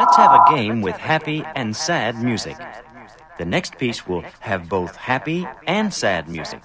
Let's have a game with happy and sad music. The next piece will have both happy and sad music.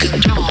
Nigga,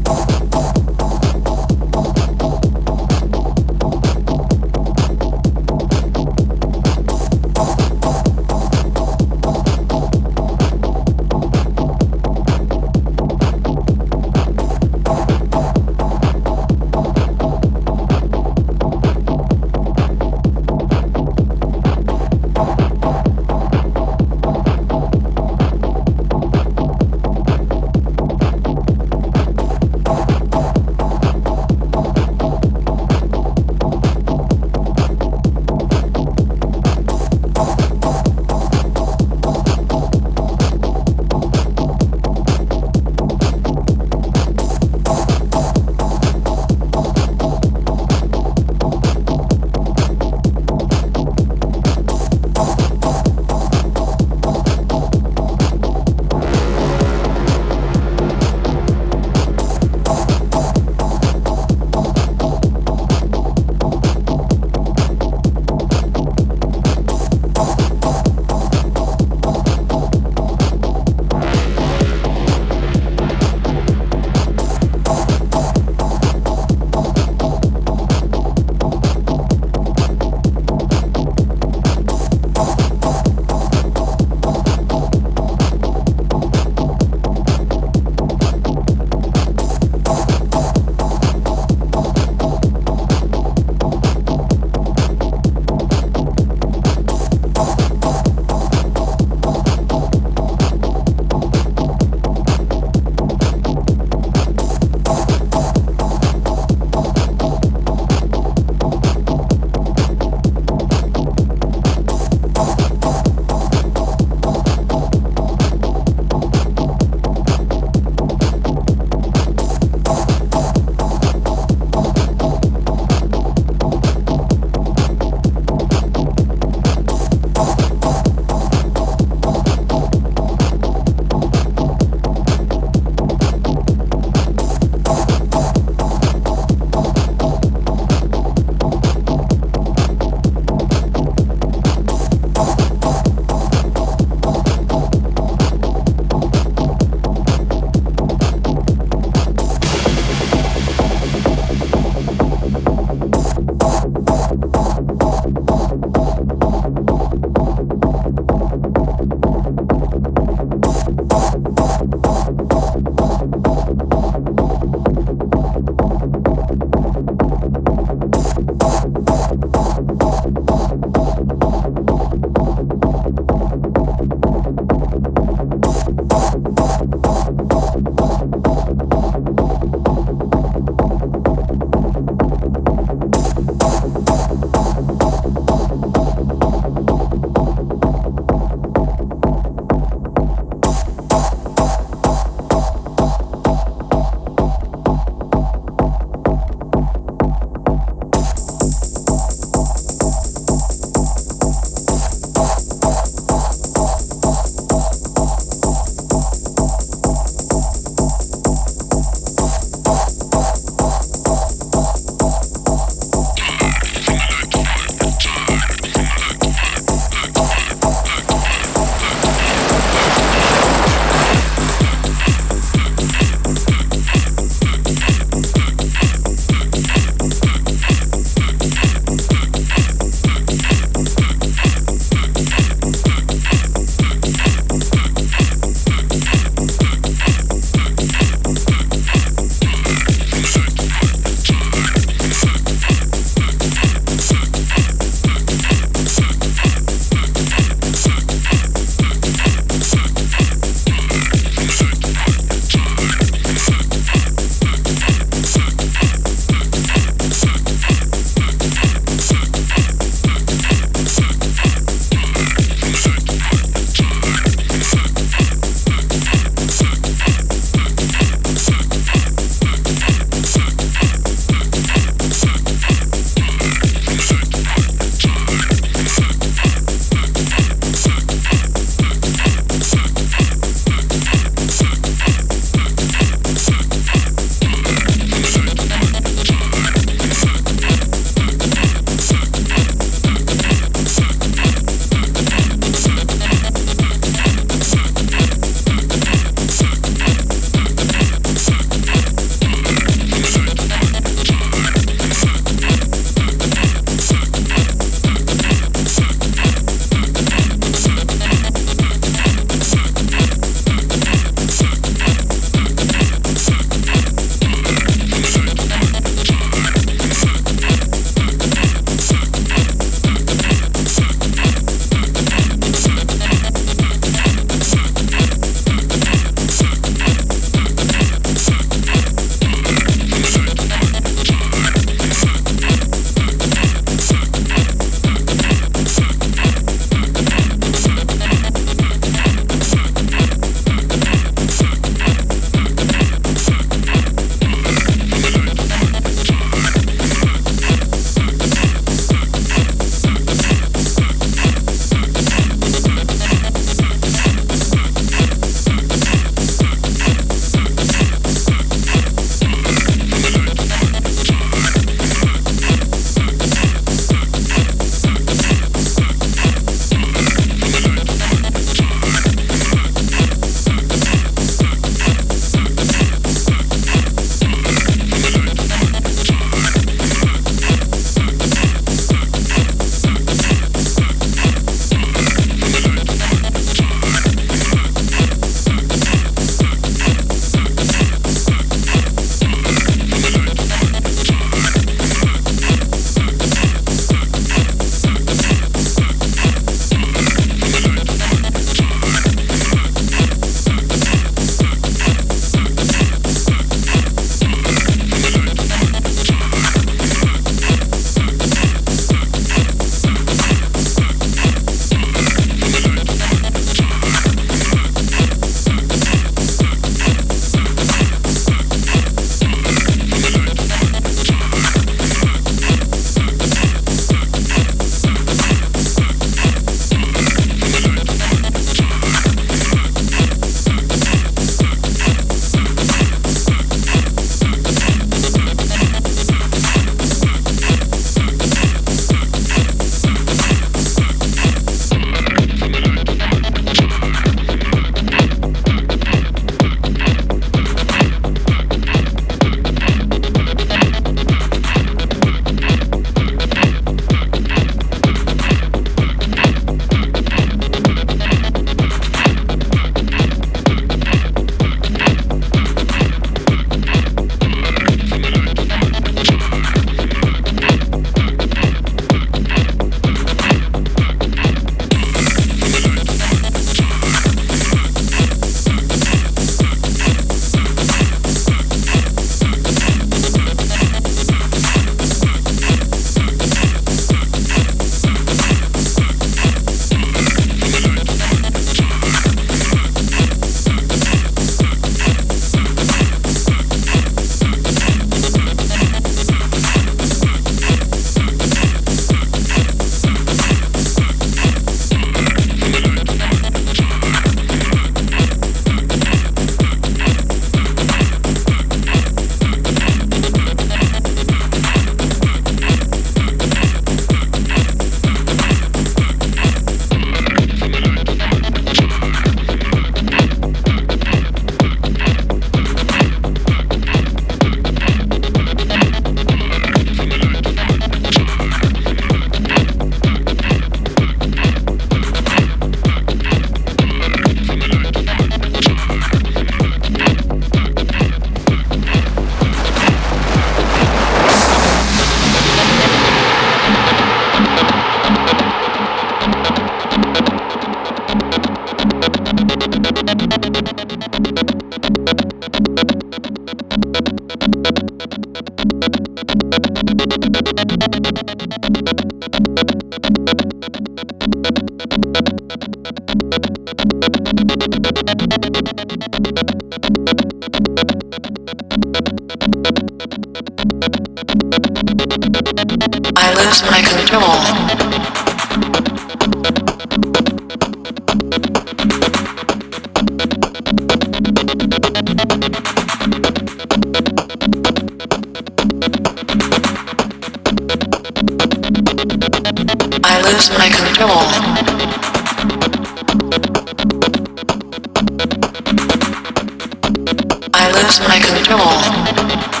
I lose my control.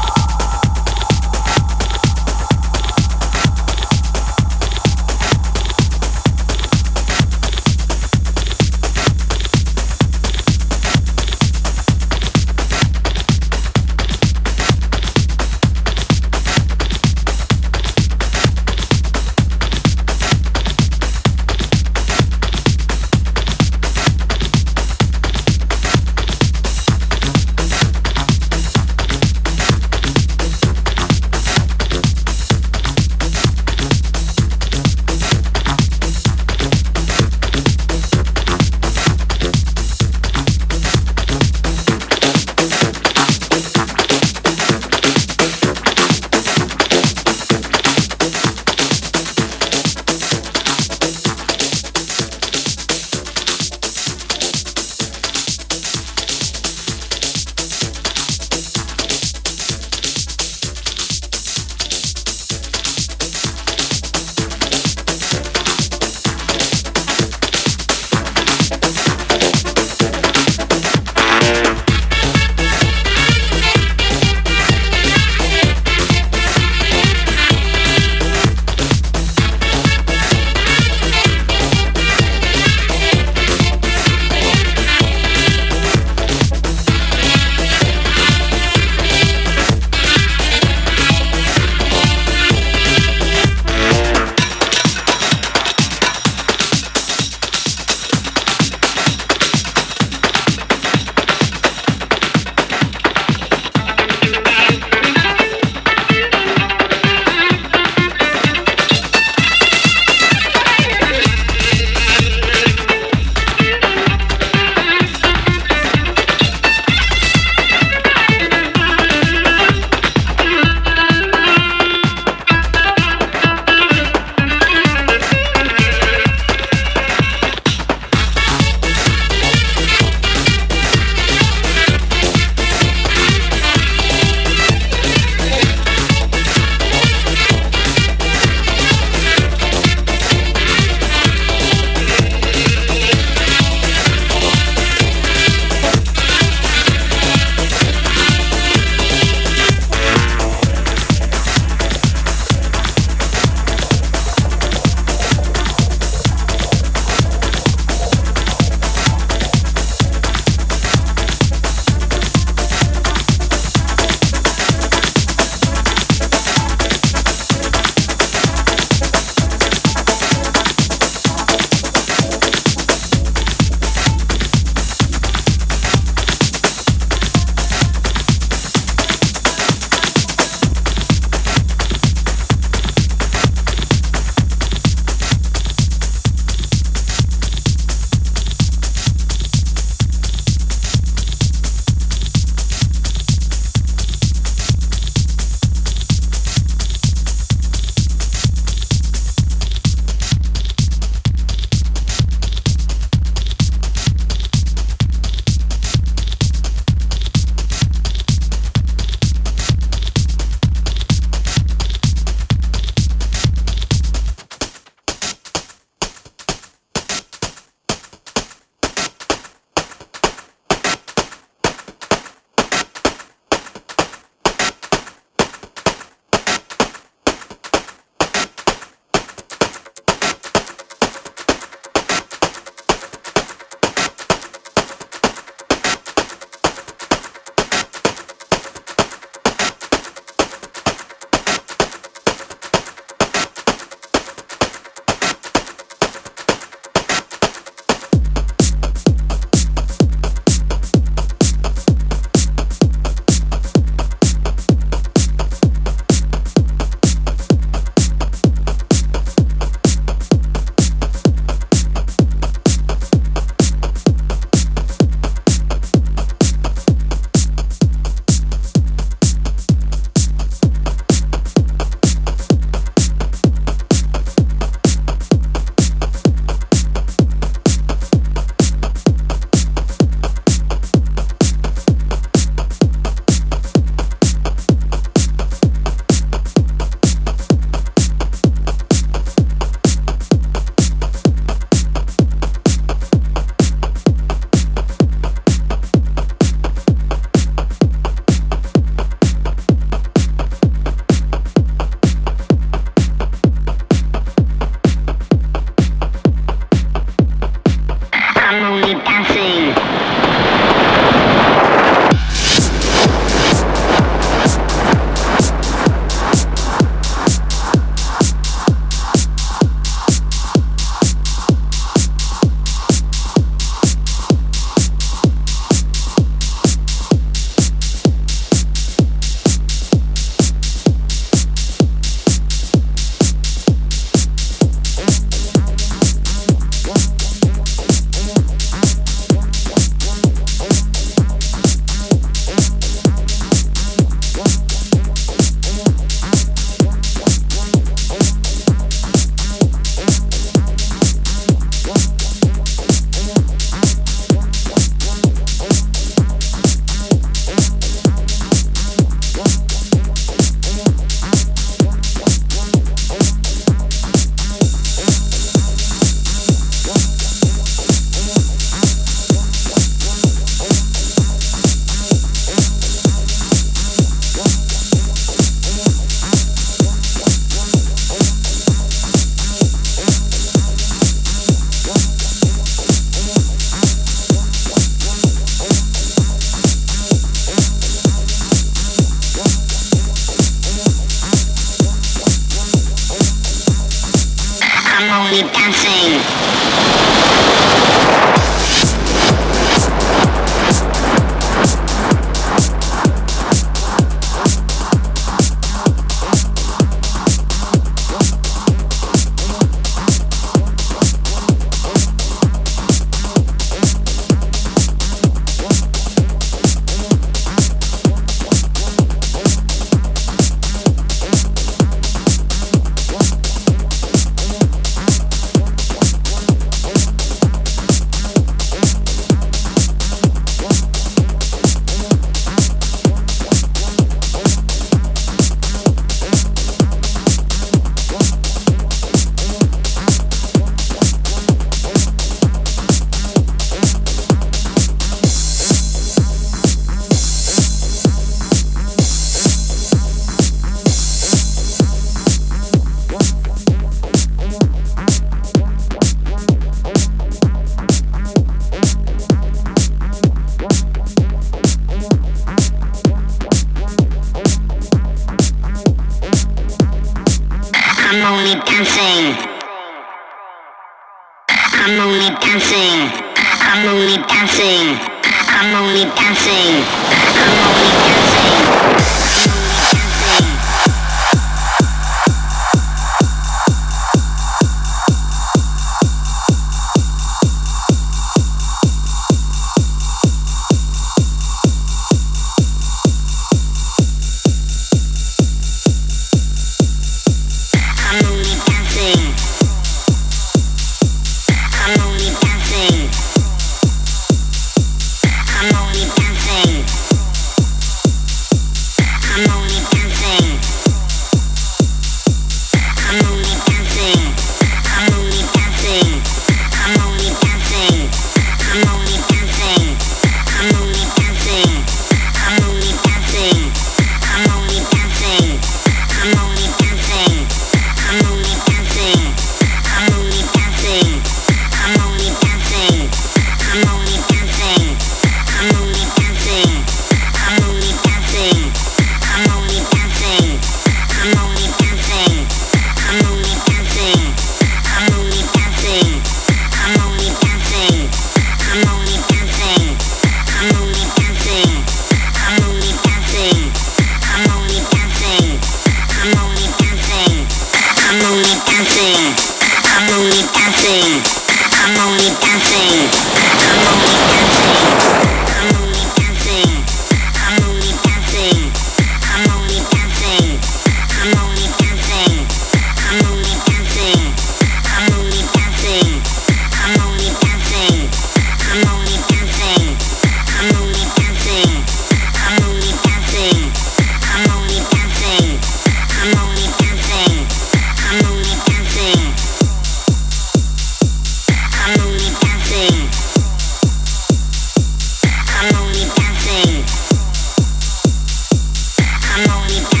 I'm only.